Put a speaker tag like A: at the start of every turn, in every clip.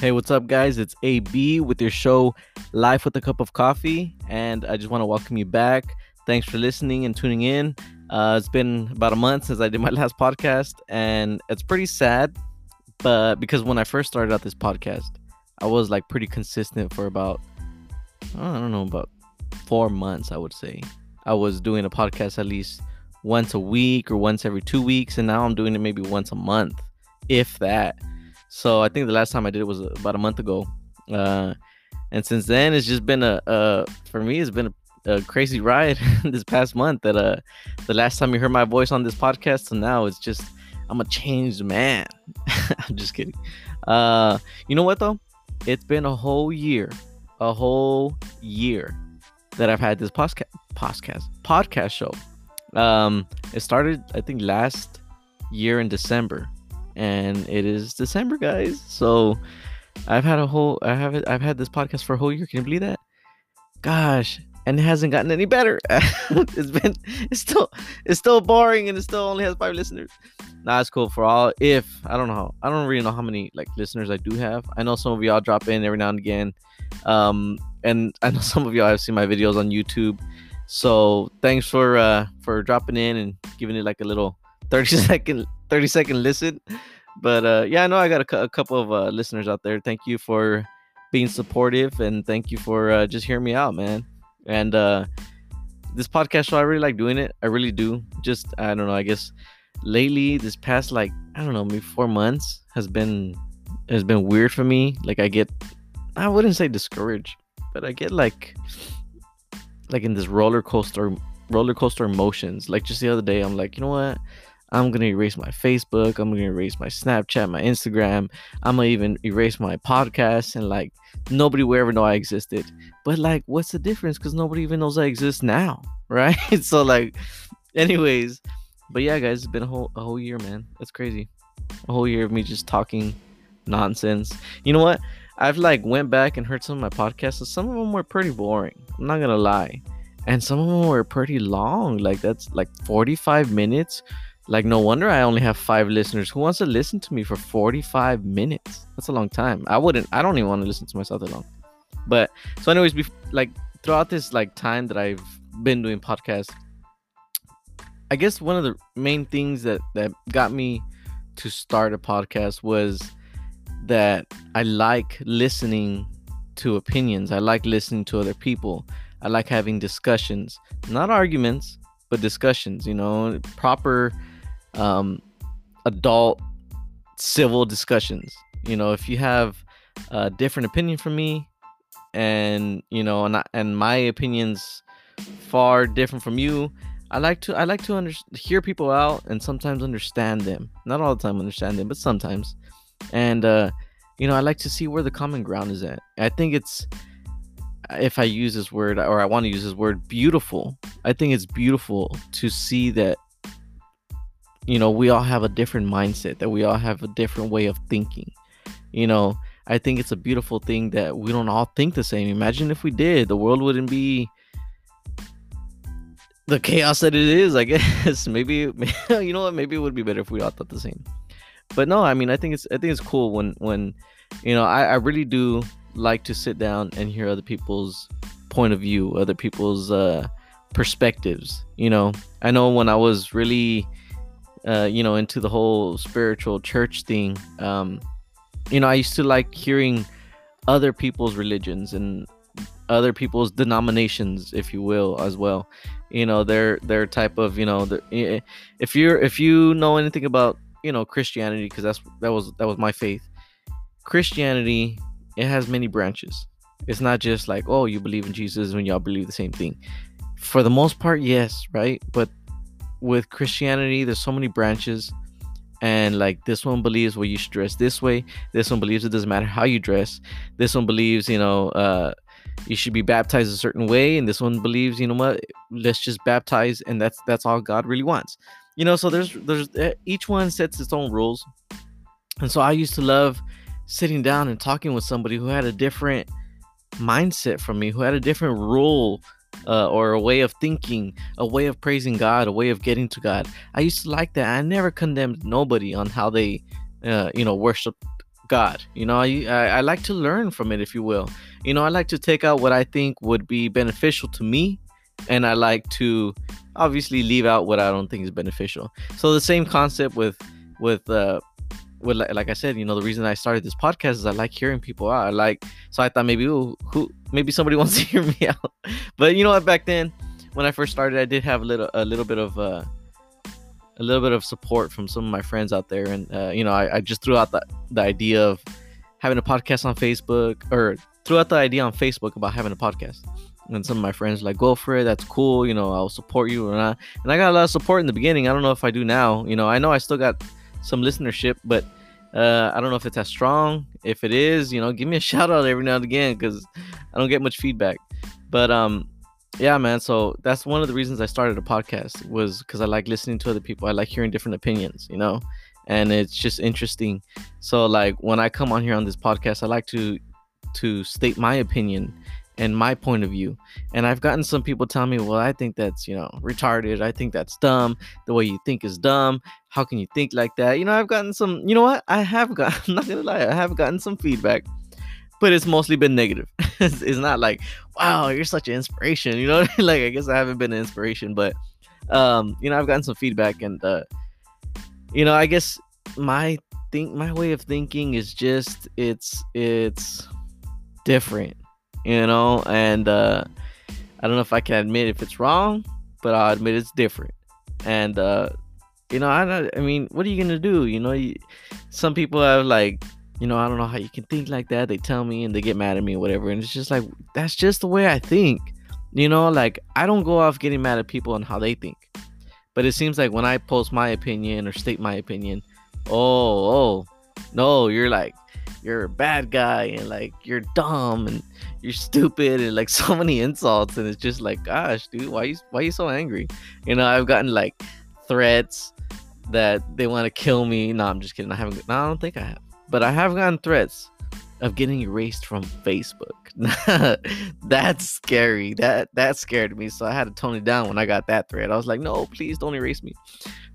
A: Hey, what's up, guys? It's AB with your show Life with a Cup of Coffee, and I just want to welcome you back. Thanks for listening and tuning in. Uh, it's been about a month since I did my last podcast, and it's pretty sad, but because when I first started out this podcast, I was like pretty consistent for about, I don't know, about four months, I would say. I was doing a podcast at least once a week or once every two weeks, and now I'm doing it maybe once a month, if that. So I think the last time I did it was about a month ago. Uh, and since then, it's just been a, for me, it's been a, a crazy ride this past month. That uh, the last time you heard my voice on this podcast, so now it's just I'm a changed man. I'm just kidding. Uh, you know what though? It's been a whole year, a whole year that I've had this podcast, podcast, podcast show. Um, it started, I think, last year in December and it is December, guys. So I've had a whole I have I've had this podcast for a whole year. Can you believe that? Gosh, and it hasn't gotten any better. it's been it's still it's still boring and it still only has five listeners. Nah, it's cool for all. If I don't know, how, I don't really know how many like listeners I do have. I know some of y'all drop in every now and again, um, and I know some of y'all have seen my videos on YouTube. So thanks for uh for dropping in and giving it like a little 30 second 30 second listen but uh yeah i know i got a, a couple of uh, listeners out there. Thank you for being supportive and thank you for uh, just hearing me out man. And uh this podcast show i really like doing it. I really do. Just i don't know i guess lately this past like i don't know maybe four months has been has been weird for me. Like i get i wouldn't say discouraged but i get like like in this roller coaster roller coaster emotions. Like just the other day i'm like you know what I'm gonna erase my Facebook. I'm gonna erase my Snapchat, my Instagram. I'm gonna even erase my podcast, and like nobody will ever know I existed. But like, what's the difference? Because nobody even knows I exist now, right? so like, anyways, but yeah, guys, it's been a whole a whole year, man. That's crazy. A whole year of me just talking nonsense. You know what? I've like went back and heard some of my podcasts. And some of them were pretty boring. I'm not gonna lie, and some of them were pretty long. Like that's like 45 minutes like, no wonder I only have five listeners. Who wants to listen to me for 45 minutes? That's a long time. I wouldn't, I don't even want to listen to myself that long. But, so, anyways, be, like, throughout this, like, time that I've been doing podcasts, I guess one of the main things that, that got me to start a podcast was that I like listening to opinions. I like listening to other people. I like having discussions, not arguments, but discussions, you know, proper um, adult civil discussions. You know, if you have a different opinion from me, and you know, and I, and my opinions far different from you, I like to I like to under, hear people out and sometimes understand them. Not all the time understand them, but sometimes. And uh, you know, I like to see where the common ground is at. I think it's if I use this word or I want to use this word beautiful. I think it's beautiful to see that you know we all have a different mindset that we all have a different way of thinking. You know i think it's a beautiful thing that we don't all think the same. Imagine if we did the world wouldn't be the chaos that it is i guess. Maybe you know what? Maybe it would be better if we all thought the same. But no i mean i think it's i think it's cool when when you know i, I really do like to sit down and hear other people's point of view other people's uh perspectives you know. I know when i was really uh, you know, into the whole spiritual church thing, um, you know, I used to like hearing other people's religions and other people's denominations, if you will, as well. You know, their their type of, you know, the, if you're if you know anything about, you know, Christianity, because that's that was that was my faith. Christianity, it has many branches. It's not just like, oh, you believe in Jesus when y'all believe the same thing. For the most part, yes, right? But with Christianity, there's so many branches, and like this one believes well you should dress this way. This one believes it doesn't matter how you dress. This one believes you know uh, you should be baptized a certain way, and this one believes you know what let's just baptize, and that's that's all God really wants. You know, so there's there's each one sets its own rules, and so I used to love sitting down and talking with somebody who had a different mindset from me, who had a different rule uh, or a way of thinking, a way of praising God, a way of getting to God. I used to like that. I never condemned nobody on how they, uh, you know, worship God. You know, I, I, I like to learn from it, if you will. You know, I like to take out what I think would be beneficial to me, and I like to obviously leave out what I don't think is beneficial. So the same concept with with uh with like I said, you know, the reason I started this podcast is I like hearing people out. I like so I thought maybe ooh, who maybe somebody wants to hear me out. But you know what? Back then, when I first started, I did have a little a little bit of uh, a little bit of support from some of my friends out there, and uh, you know, I, I just threw out the the idea of having a podcast on Facebook, or threw out the idea on Facebook about having a podcast. And some of my friends like, go for it. That's cool. You know, I'll support you or not. And I got a lot of support in the beginning. I don't know if I do now. You know, I know I still got some listenership, but uh, I don't know if it's as strong. If it is, you know, give me a shout out every now and again because I don't get much feedback. But um, yeah, man. So that's one of the reasons I started a podcast was because I like listening to other people. I like hearing different opinions, you know, and it's just interesting. So like when I come on here on this podcast, I like to to state my opinion and my point of view. And I've gotten some people tell me, well, I think that's, you know, retarded. I think that's dumb. The way you think is dumb. How can you think like that? You know, I've gotten some, you know what? I have got, I'm not gonna lie, I have gotten some feedback, but it's mostly been negative. it's, it's not like, wow, you're such an inspiration. You know, like I guess I haven't been an inspiration, but um, you know, I've gotten some feedback and uh, you know, I guess my think my way of thinking is just it's it's different you know, and uh, I don't know if I can admit if it's wrong, but I'll admit it's different. And uh, you know, I I mean, what are you gonna do? You know, you, some people have like, you know, I don't know how you can think like that. They tell me and they get mad at me, whatever. And it's just like that's just the way I think. You know, like I don't go off getting mad at people on how they think. But it seems like when I post my opinion or state my opinion, oh, oh, no, you're like you're a bad guy and like you're dumb and you're stupid and like so many insults and it's just like gosh dude why you why you so angry? You know i've gotten like threats that they want to kill me. No i'm just kidding. I haven't no i don't think i have. But i have gotten threats of getting erased from facebook. That's scary. That that scared me. So i had to tone it down when i got that threat. I was like no please don't erase me.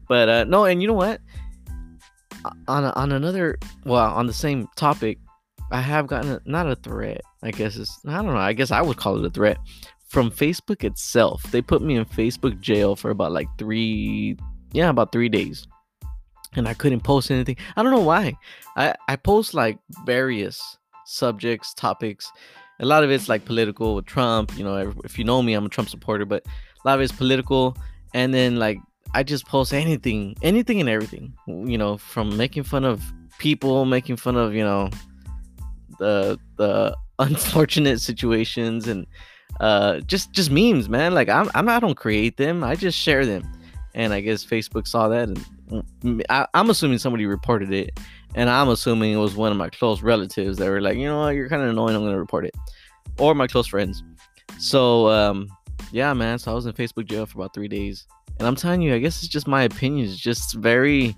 A: But uh no and you know what on a, on another well on the same topic I have gotten a, not a threat. I guess it's I don't know. I guess I would call it a threat from Facebook itself. They put me in Facebook jail for about like three, yeah, about three days, and I couldn't post anything. I don't know why. I I post like various subjects, topics. A lot of it's like political with Trump. You know, if you know me, I'm a Trump supporter, but a lot of it's political. And then like I just post anything, anything and everything. You know, from making fun of people, making fun of you know the the unfortunate situations and uh just just memes man. Like i'm, I'm i don't create them. I just share them. And i guess facebook saw that and I, i'm assuming somebody reported it. And i'm assuming it was one of my close relatives that were like you know what? You're kind of annoying. I'm gonna report it. Or my close friends. So um yeah man. So i was in facebook jail for about three days and i'm telling you i guess it's just my opinion is just very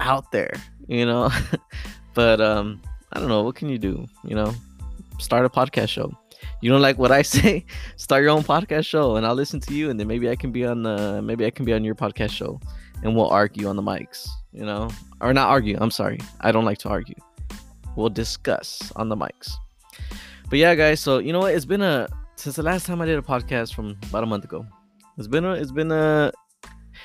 A: out there you know but um I don't know. What can you do? You know, start a podcast show. You don't like what I say? Start your own podcast show, and I'll listen to you, and then maybe I can be on the maybe I can be on your podcast show, and we'll argue on the mics. You know, or not argue. I'm sorry. I don't like to argue. We'll discuss on the mics. But yeah, guys. So you know what? It's been a since the last time I did a podcast from about a month ago. It's been a it's been a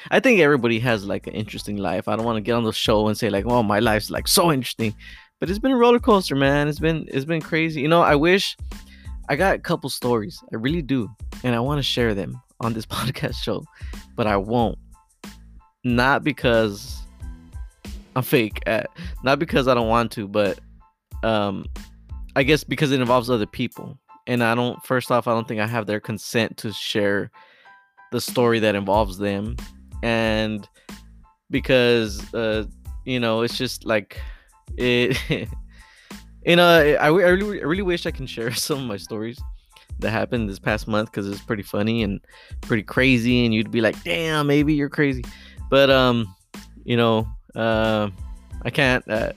A: I think everybody has like an interesting life. I don't want to get on the show and say like, "Oh, my life's like so interesting." but it's been a roller coaster, man. It's been it's been crazy. You know, I wish I got a couple stories. I really do, and I want to share them on this podcast show, but I won't. Not because I'm fake, at, not because I don't want to, but um, I guess because it involves other people, and I don't. First off, I don't think I have their consent to share the story that involves them, and because uh, you know, it's just like it you know I, I really, I really wish i can share some of my stories that happened this past month because it's pretty funny and pretty crazy and you'd be like damn maybe you're crazy. But um you know uh, i can't uh,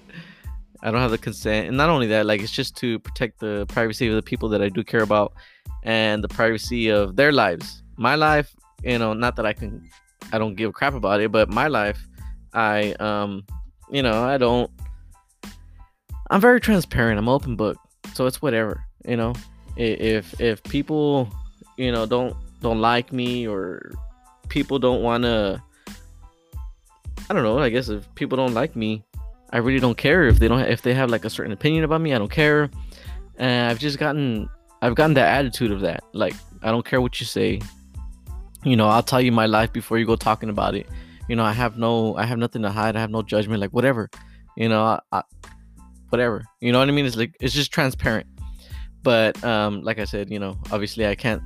A: i don't have the consent. And not only that like it's just to protect the privacy of the people that i do care about and the privacy of their lives my life you know not that i can i don't give a crap about it but my life i um you know i don't I'm very transparent. I'm open book, so it's whatever. You know, if if people, you know, don't don't like me or people don't want to I don't know, I guess if people don't like me, I really don't care if they don't if they have like a certain opinion about me, I don't care. And I've just gotten I've gotten that attitude of that. Like I don't care what you say. You know, I'll tell you my life before you go talking about it. You know, I have no I have nothing to hide. I have no judgment like whatever. You know, I, I whatever. You know what I mean? It's like it's just transparent. But um like I said, you know, obviously I can't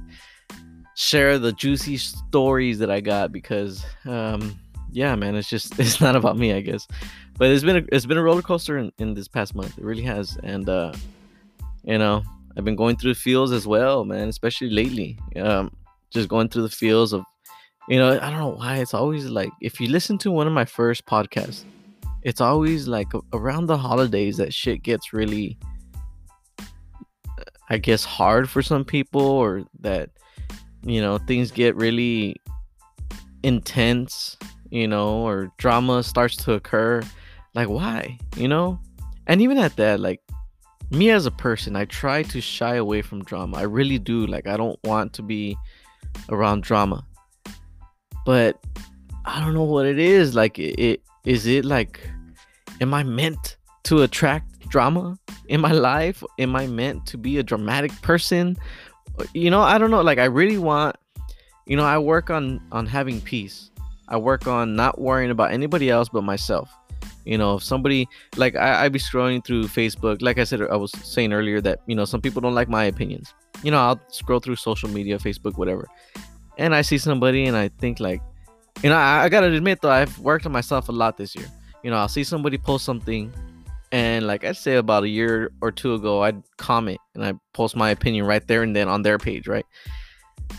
A: share the juicy stories that I got because um yeah, man, it's just it's not about me, I guess. But it's been a, it's been a roller coaster in, in this past month. It really has, and uh, you know, I've been going through the fields as well, man. Especially lately, um, just going through the fields of, you know, I don't know why it's always like if you listen to one of my first podcasts, it's always like around the holidays that shit gets really, I guess, hard for some people, or that you know things get really intense you know or drama starts to occur. Like why you know? And even at that like me as a person i try to shy away from drama. I really do. Like i don't want to be around drama. But i don't know what it is. Like it, it is it like am i meant to attract drama in my life? Am i meant to be a dramatic person? You know i don't know. Like i really want you know i work on on having peace. I work on not worrying about anybody else but myself you know if somebody like I, I be scrolling through facebook like i said i was saying earlier that you know some people don't like my opinions you know i'll scroll through social media facebook whatever and i see somebody and i think like you know I, I gotta admit though i've worked on myself a lot this year you know i'll see somebody post something and like I'd say about a year or two ago, I'd comment and I post my opinion right there and then on their page, right?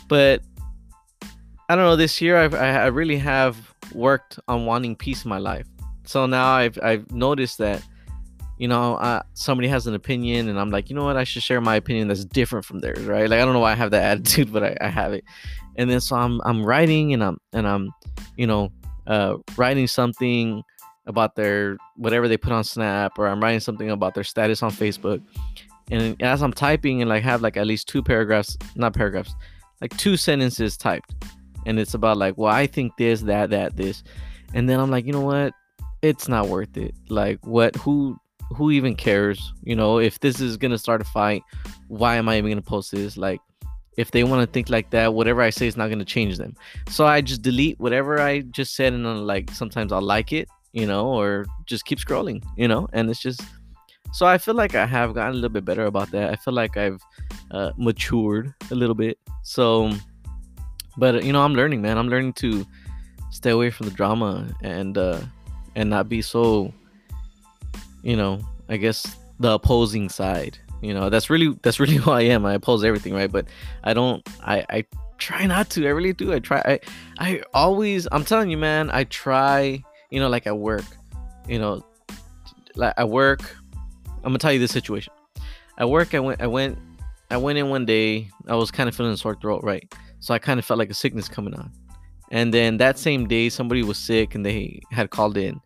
A: But I don't know. This year, I've I really have worked on wanting peace in my life. So now I've I've noticed that, you know, uh, somebody has an opinion, and I'm like, you know what, I should share my opinion that's different from theirs, right? Like I don't know why I have that attitude, but I, I have it. And then so I'm I'm writing and I'm and I'm, you know, uh, writing something about their whatever they put on Snap, or I'm writing something about their status on Facebook. And as I'm typing and like have like at least two paragraphs, not paragraphs, like two sentences typed. And it's about like, well, I think this, that, that, this. And then I'm like, you know what? It's not worth it. Like what who who even cares? You know, if this is gonna start a fight, why am I even gonna post this? Like if they want to think like that, whatever I say is not to change them. So I just delete whatever I just said, and then like sometimes I'll like it, you know, or just keep scrolling, you know, and it's just so I feel like I have gotten a little bit better about that. I feel like I've uh, matured a little bit. So, but you know, I'm learning, man. I'm learning to stay away from the drama and uh, and not be so, you know, I guess the opposing side. You know, that's really that's really who I am. I oppose everything, right? But I don't. I I try not to. I really do. I try. I I always. I'm telling you, man. I try you know, like at work, you know, like at work, I'm gonna tell you this situation. At work, I went, I went, I went in one day. I was kind of feeling a sore throat, right? So I kind of felt like a sickness coming on. And then that same day, somebody was sick and they had called in.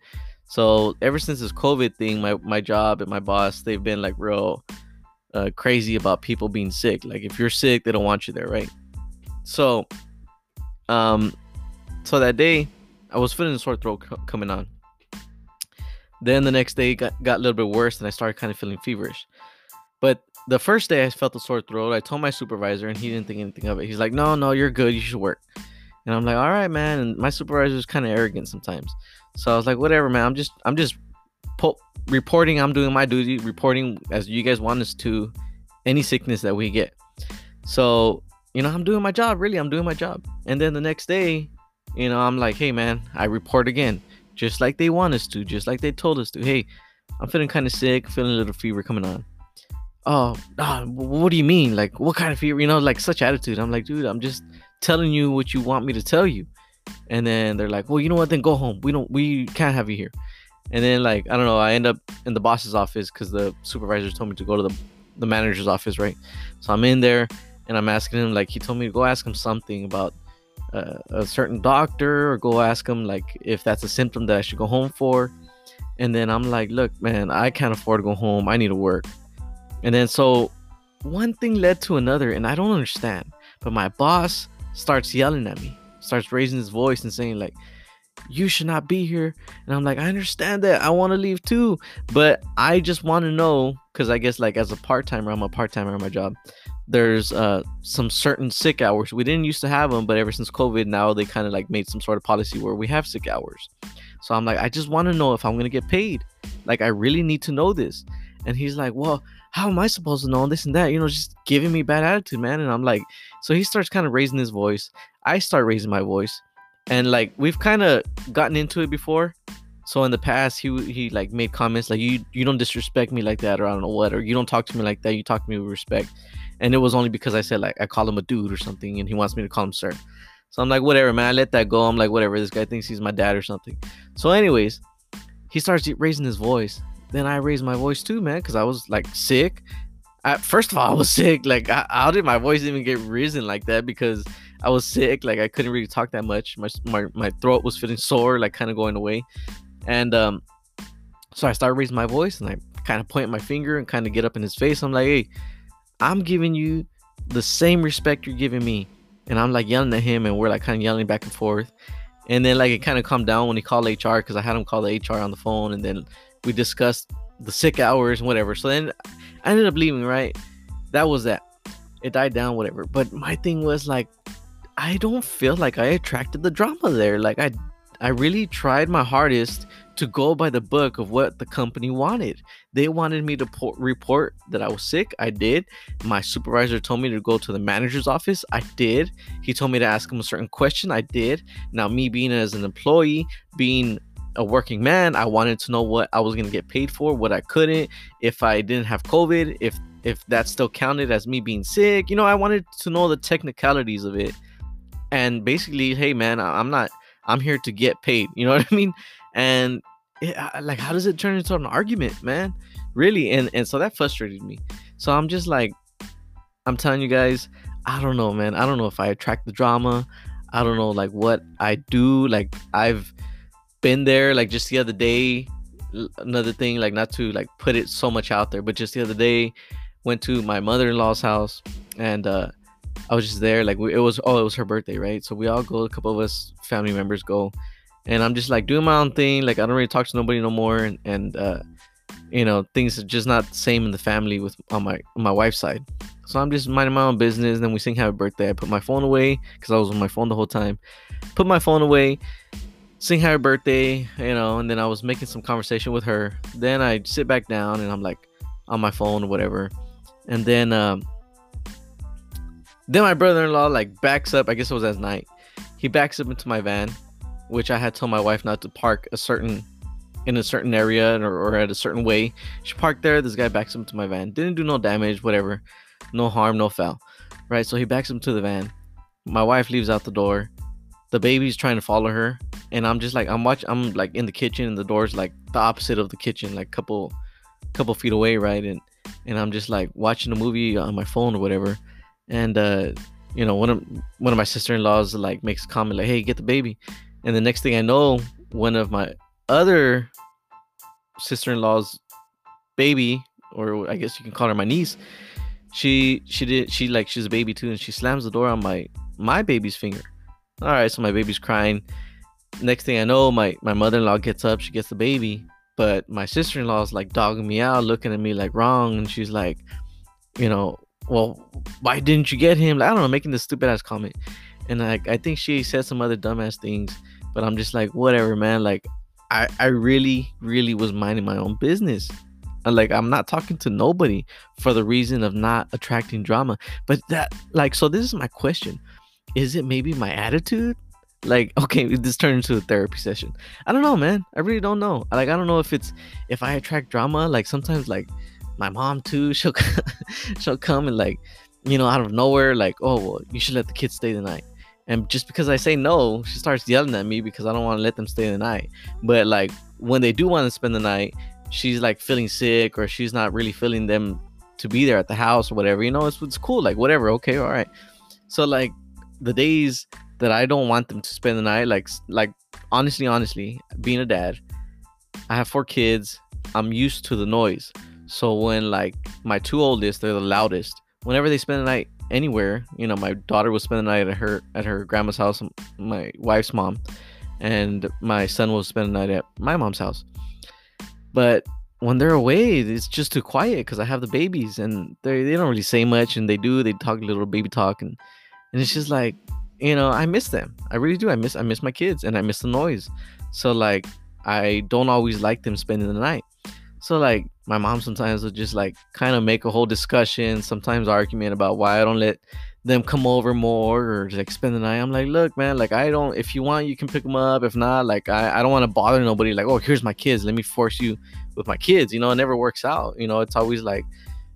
A: So ever since this COVID thing, my my job and my boss, they've been like real uh, crazy about people being sick. Like if you're sick, they don't want you there, right? So, um, so that day, I was feeling a sore throat coming on. Then the next day got, got a little bit worse and I started kind of feeling feverish. But the first day I felt a sore throat, I told my supervisor and he didn't think anything of it. He's like, no, no, you're good. You should work. And I'm like, all right, man. And my supervisor is kind of arrogant sometimes. So I was like, whatever, man. I'm just, I'm just po- reporting. I'm doing my duty, reporting as you guys want us to any sickness that we get. So, you know, I'm doing my job. Really, I'm doing my job. And then the next day, you know, I'm like, hey man, I report again, just like they want us to, just like they told us to. Hey, I'm feeling kind of sick, feeling a little fever coming on. Oh, oh, what do you mean? Like, what kind of fever? You know, like such attitude. I'm like, dude, I'm just telling you what you want me to tell you. And then they're like, well, you know what? Then go home. We don't, we can't have you here. And then like, I don't know. I end up in the boss's office because the supervisors told me to go to the the manager's office, right? So I'm in there and I'm asking him like he told me to go ask him something about uh, a certain doctor or go ask him, like if that's a symptom that I should go home for. And then I'm like, look, man, I can't afford to go home. I need to work. And then so one thing led to another, and I don't understand. But my boss starts yelling at me, starts raising his voice and saying, like, you should not be here. And I'm like, I understand that. I want to leave too. But I just want to know, because I guess like as a part-timer, I'm a part-timer on my job. There's uh some certain sick hours. We didn't used to have them, but ever since COVID, now they kind of like made some sort of policy where we have sick hours. So I'm like, I just want to know if I'm gonna get paid. Like I really need to know this. And he's like, Well, how am I supposed to know this and that? You know, just giving me bad attitude, man. And I'm like, so he starts kind of raising his voice. I start raising my voice. And like we've kind of gotten into it before. So in the past he he like made comments like you you don't disrespect me like that or i don't know what or you don't talk to me like that. You talk to me with respect. And it was only because i said like i call him a dude or something and he wants me to call him sir. So i'm like whatever man. I let that go. I'm like whatever. This guy thinks he's my dad or something. So anyways he starts raising his voice then i raised my voice too man because i was like sick I, first of all i was sick like I, how did my voice even get risen like that because I was sick, like I couldn't really talk that much. My my, my throat was feeling sore, like kind of going away. And um so I started raising my voice and I kind of point my finger and kind of get up in his face. I'm like, hey, I'm giving you the same respect you're giving me. And I'm like yelling at him and we're like kind of yelling back and forth. And then like it kind of calmed down when he called HR because I had him call the HR on the phone and then we discussed the sick hours and whatever. So then I ended up leaving, right? That was that. It died down, whatever. But my thing was like I don't feel like I attracted the drama there. Like I I really tried my hardest to go by the book of what the company wanted. They wanted me to po- report that I was sick. I did. My supervisor told me to go to the manager's office. I did. He told me to ask him a certain question. I did. Now, me being as an employee, being a working man, I wanted to know what I was going to get paid for, what I couldn't, if I didn't have COVID, if if that still counted as me being sick. You know, I wanted to know the technicalities of it. And basically hey man i'm not i'm here to get paid. You know what i mean? And it, like how does it turn into an argument man? Really? And and so that frustrated me. So i'm just like i'm telling you guys i don't know man. I don't know if i attract the drama. I don't know like what i do. Like i've been there like just the other day another thing like not to like put it so much out there but just the other day went to my mother-in-law's house and uh I was just there. Like we, it was oh, it was her birthday, right? So we all go. A couple of us family members go, and I'm just like doing my own thing. Like I don't really talk to nobody no more, and and uh, you know things are just not the same in the family with on my on my wife's side. So I'm just minding my own business. and Then we sing happy birthday. I put my phone away because I was on my phone the whole time. Put my phone away, sing happy birthday, you know, and then I was making some conversation with her. Then I sit back down and I'm like on my phone or whatever. And then um, then my brother-in-law like backs up. I guess it was at night. He backs up into my van, which I had told my wife not to park a certain in a certain area or, or at a certain way. She parked there. This guy backs up into my van. Didn't do no damage, whatever. No harm, no foul. Right. So he backs up to the van. My wife leaves out the door. The baby's trying to follow her, and I'm just like I'm watching. I'm like in the kitchen, and the door's like the opposite of the kitchen, like a couple couple feet away, right? And and I'm just like watching a movie on my phone or whatever and uh, you know one of one of my sister-in-laws like makes a comment like hey get the baby and the next thing i know one of my other sister-in-law's baby or i guess you can call her my niece she she did she like she's a baby too and she slams the door on my my baby's finger all right so my baby's crying next thing i know my my mother-in-law gets up she gets the baby but my sister-in-law is like dogging me out looking at me like wrong and she's like you know well, why didn't you get him? Like, I don't know, making this stupid ass comment. And like I think she said some other dumbass things, but I'm just like, whatever, man. Like I, I really, really was minding my own business. And like I'm not talking to nobody for the reason of not attracting drama. But that like so this is my question. Is it maybe my attitude? Like, okay, this turned into a therapy session. I don't know, man. I really don't know. Like I don't know if it's if I attract drama, like sometimes like my mom too. She'll she'll come and like, you know, out of nowhere, like, oh, well, you should let the kids stay the night. And just because I say no, she starts yelling at me because I don't want to let them stay the night. But like when they do want to spend the night, she's like feeling sick or she's not really feeling them to be there at the house or whatever. You know, it's it's cool. Like whatever. Okay, all right. So like the days that I don't want them to spend the night, like like honestly, honestly, being a dad, I have four kids. I'm used to the noise. So when like my two oldest, they're the loudest. Whenever they spend the night anywhere, you know, my daughter will spend the night at her at her grandma's house, my wife's mom, and my son will spend the night at my mom's house. But when they're away, it's just too quiet because I have the babies and they they don't really say much, and they do they talk little baby talk, and and it's just like you know I miss them. I really do. I miss I miss my kids and I miss the noise. So like I don't always like them spending the night. So like my mom sometimes will just like kind of make a whole discussion, sometimes argument about why I don't let them come over more or like spend the night. I'm like, look, man, like I don't. If you want, you can pick them up. If not, like I, I don't want to bother nobody. Like, oh, here's my kids. Let me force you with my kids. You know, it never works out. You know, it's always like,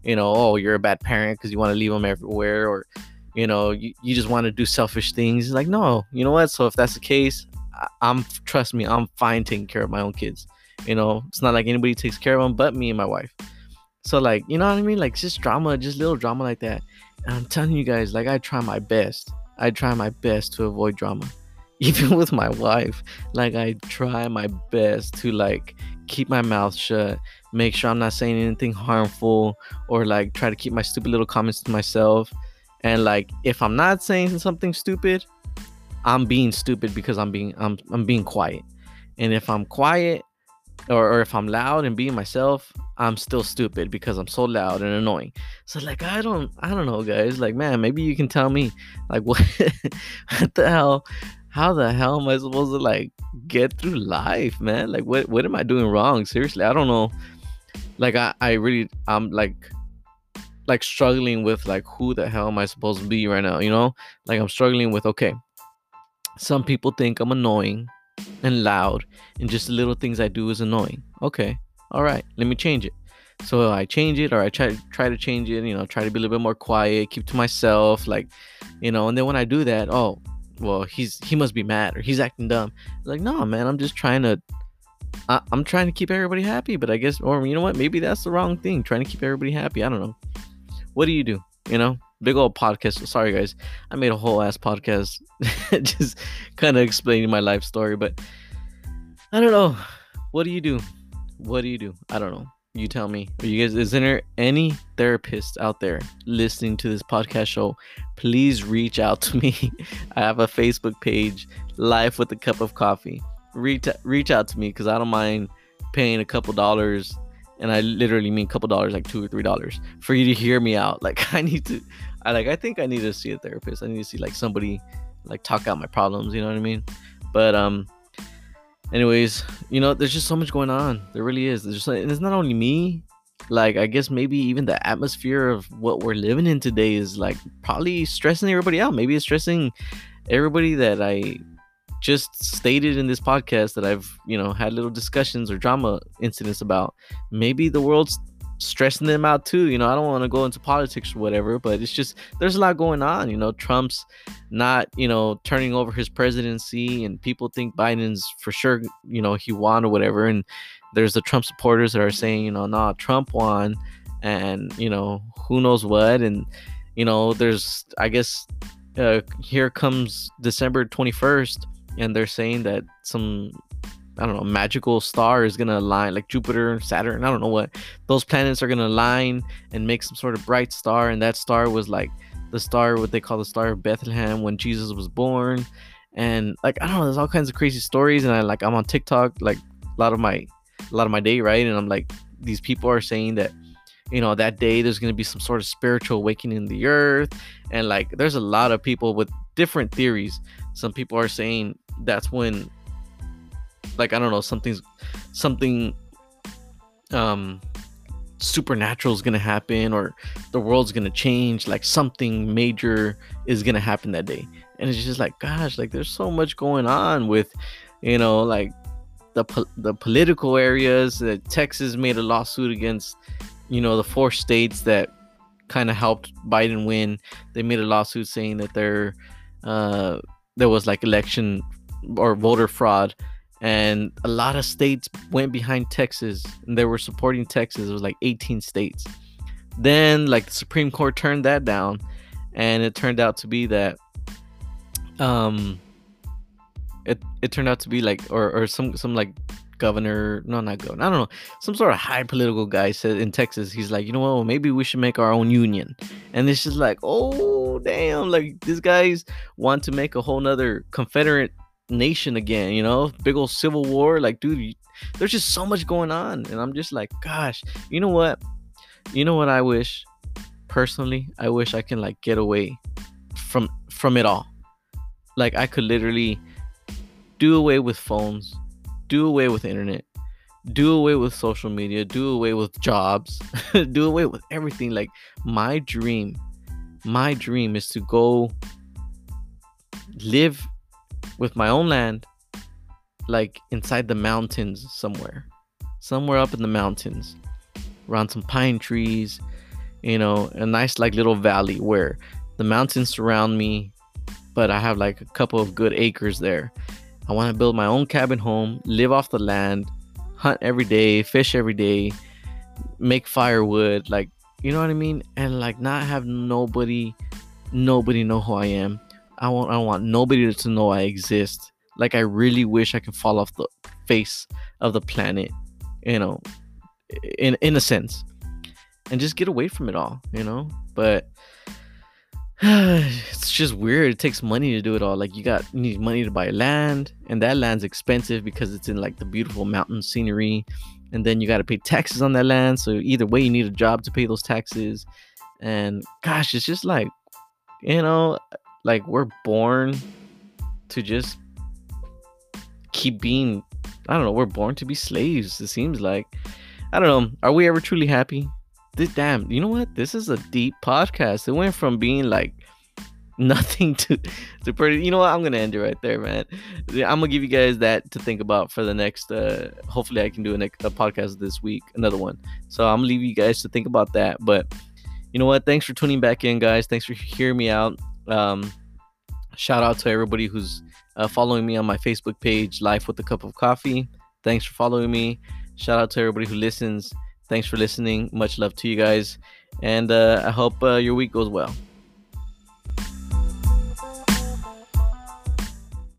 A: you know, oh, you're a bad parent because you want to leave them everywhere, or you know, you, you just want to do selfish things. It's like, no, you know what? So if that's the case, I, I'm trust me, I'm fine taking care of my own kids. You know, it's not like anybody takes care of them but me and my wife. So like, you know what I mean? Like just drama, just little drama like that. And I'm telling you guys, like I try my best. I try my best to avoid drama. Even with my wife, like I try my best to like keep my mouth shut, make sure I'm not saying anything harmful or like try to keep my stupid little comments to myself. And like if I'm not saying something stupid, I'm being stupid because I'm being I'm I'm being quiet. And if I'm quiet, or, or if I'm loud and being myself, I'm still stupid because I'm so loud and annoying. So like I don't I don't know guys. Like man, maybe you can tell me like what what the hell how the hell am I supposed to like get through life, man? Like what what am I doing wrong? Seriously, I don't know. Like I I really I'm like like struggling with like who the hell am I supposed to be right now, you know? Like I'm struggling with okay. Some people think I'm annoying and loud and just little things I do is annoying. Okay. All right. Let me change it. So I change it or I try try to change it, you know, try to be a little bit more quiet, keep to myself, like, you know, and then when I do that, oh, well, he's he must be mad or he's acting dumb. Like, no, man, I'm just trying to I, I'm trying to keep everybody happy, but I guess or you know what, maybe that's the wrong thing, trying to keep everybody happy. I don't know. What do you do? You know? big old podcast. Sorry, guys. I made a whole ass podcast just kind of explaining my life story, but I don't know. What do you do? What do you do? I don't know. You tell me. Are you guys, is there any therapist out there listening to this podcast show? Please reach out to me. I have a Facebook page, Life with a Cup of Coffee. Reach reach out to me because I don't mind paying a couple dollars and I literally mean a couple dollars, like two or three dollars, for you to hear me out. Like I need to, I like I think I need to see a therapist. I need to see like somebody like talk out my problems. You know what I mean? But um, anyways, you know, there's just so much going on. There really is. There's just and it's not only me. Like I guess maybe even the atmosphere of what we're living in today is like probably stressing everybody out. Maybe it's stressing everybody that I just stated in this podcast that I've, you know, had little discussions or drama incidents about. Maybe the world's stressing them out too. You know, I don't want to go into politics or whatever, but it's just there's a lot going on. You know, Trump's not, you know, turning over his presidency, and people think Biden's for sure, you know, he won or whatever. And there's the Trump supporters that are saying, you know, nah, Trump won, and you know, who knows what. And you know, there's, I guess, uh, here comes December 21st and they're saying that some I don't know magical star is gonna align like Jupiter, and Saturn, I don't know what. Those planets are gonna align and make some sort of bright star, and that star was like the star what they call the star of Bethlehem when Jesus was born, and like I don't know, there's all kinds of crazy stories, and I like I'm on TikTok like a lot of my a lot of my day right, and I'm like these people are saying that you know that day there's going to be some sort of spiritual awakening in the earth. And like there's a lot of people with different theories. Some people are saying that's when like I don't know something's something um supernatural is gonna happen or the world's gonna change like something major is gonna happen that day. And it's just like gosh like there's so much going on with you know like the the political areas that Texas made a lawsuit against you know the four states that kind of helped Biden win. They made a lawsuit saying that they're uh there was like election or voter fraud and a lot of states went behind Texas and they were supporting Texas. It was like 18 states. Then like the Supreme Court turned that down and it turned out to be that um it it turned out to be like or or some some like governor, no, not governor, I don't know, some sort of high political guy said in Texas, he's like, you know what, maybe we should make our own union. And it's just like, oh, damn, like these guys want to make a whole nother Confederate nation again, you know, big old civil war. Like, dude, there's just so much going on. And I'm just like, gosh, you know what? You know what I wish personally? I wish I can like get away from from it all. Like I could literally do away with phones, do away with internet, do away with social media, do away with jobs, do away with everything. Like my dream, my dream is to go live with my own land, like inside the mountains somewhere, somewhere up in the mountains, around some pine trees, you know, a nice like little valley where the mountains surround me, but I have like a couple of good acres there. I want to build my own cabin home, live off the land, hunt every day, fish every day, make firewood, like you know what I mean, and like not have nobody, nobody know who I am. I want, I want nobody to know I exist. Like I really wish I could fall off the face of the planet, you know, in in a sense, and just get away from it all, you know. But it's just weird. It takes money to do it all. Like you got you need money to buy land, and that land's expensive because it's in like the beautiful mountain scenery. And then you got to pay taxes on that land. So either way, you need a job to pay those taxes. And gosh, it's just like, you know, like we're born to just keep being. I don't know. We're born to be slaves. It seems like. I don't know. Are we ever truly happy? this damn you know what this is a deep podcast it went from being like nothing to to pretty you know what i'm gonna end it right there man i'm gonna give you guys that to think about for the next uh hopefully i can do a, a podcast this week another one so i'm gonna leave you guys to think about that but you know what thanks for tuning back in guys thanks for hearing me out um shout out to everybody who's uh, following me on my facebook page life with a cup of coffee thanks for following me shout out to everybody who listens Thanks for listening. Much love to you guys. And uh, I hope uh, your week goes well.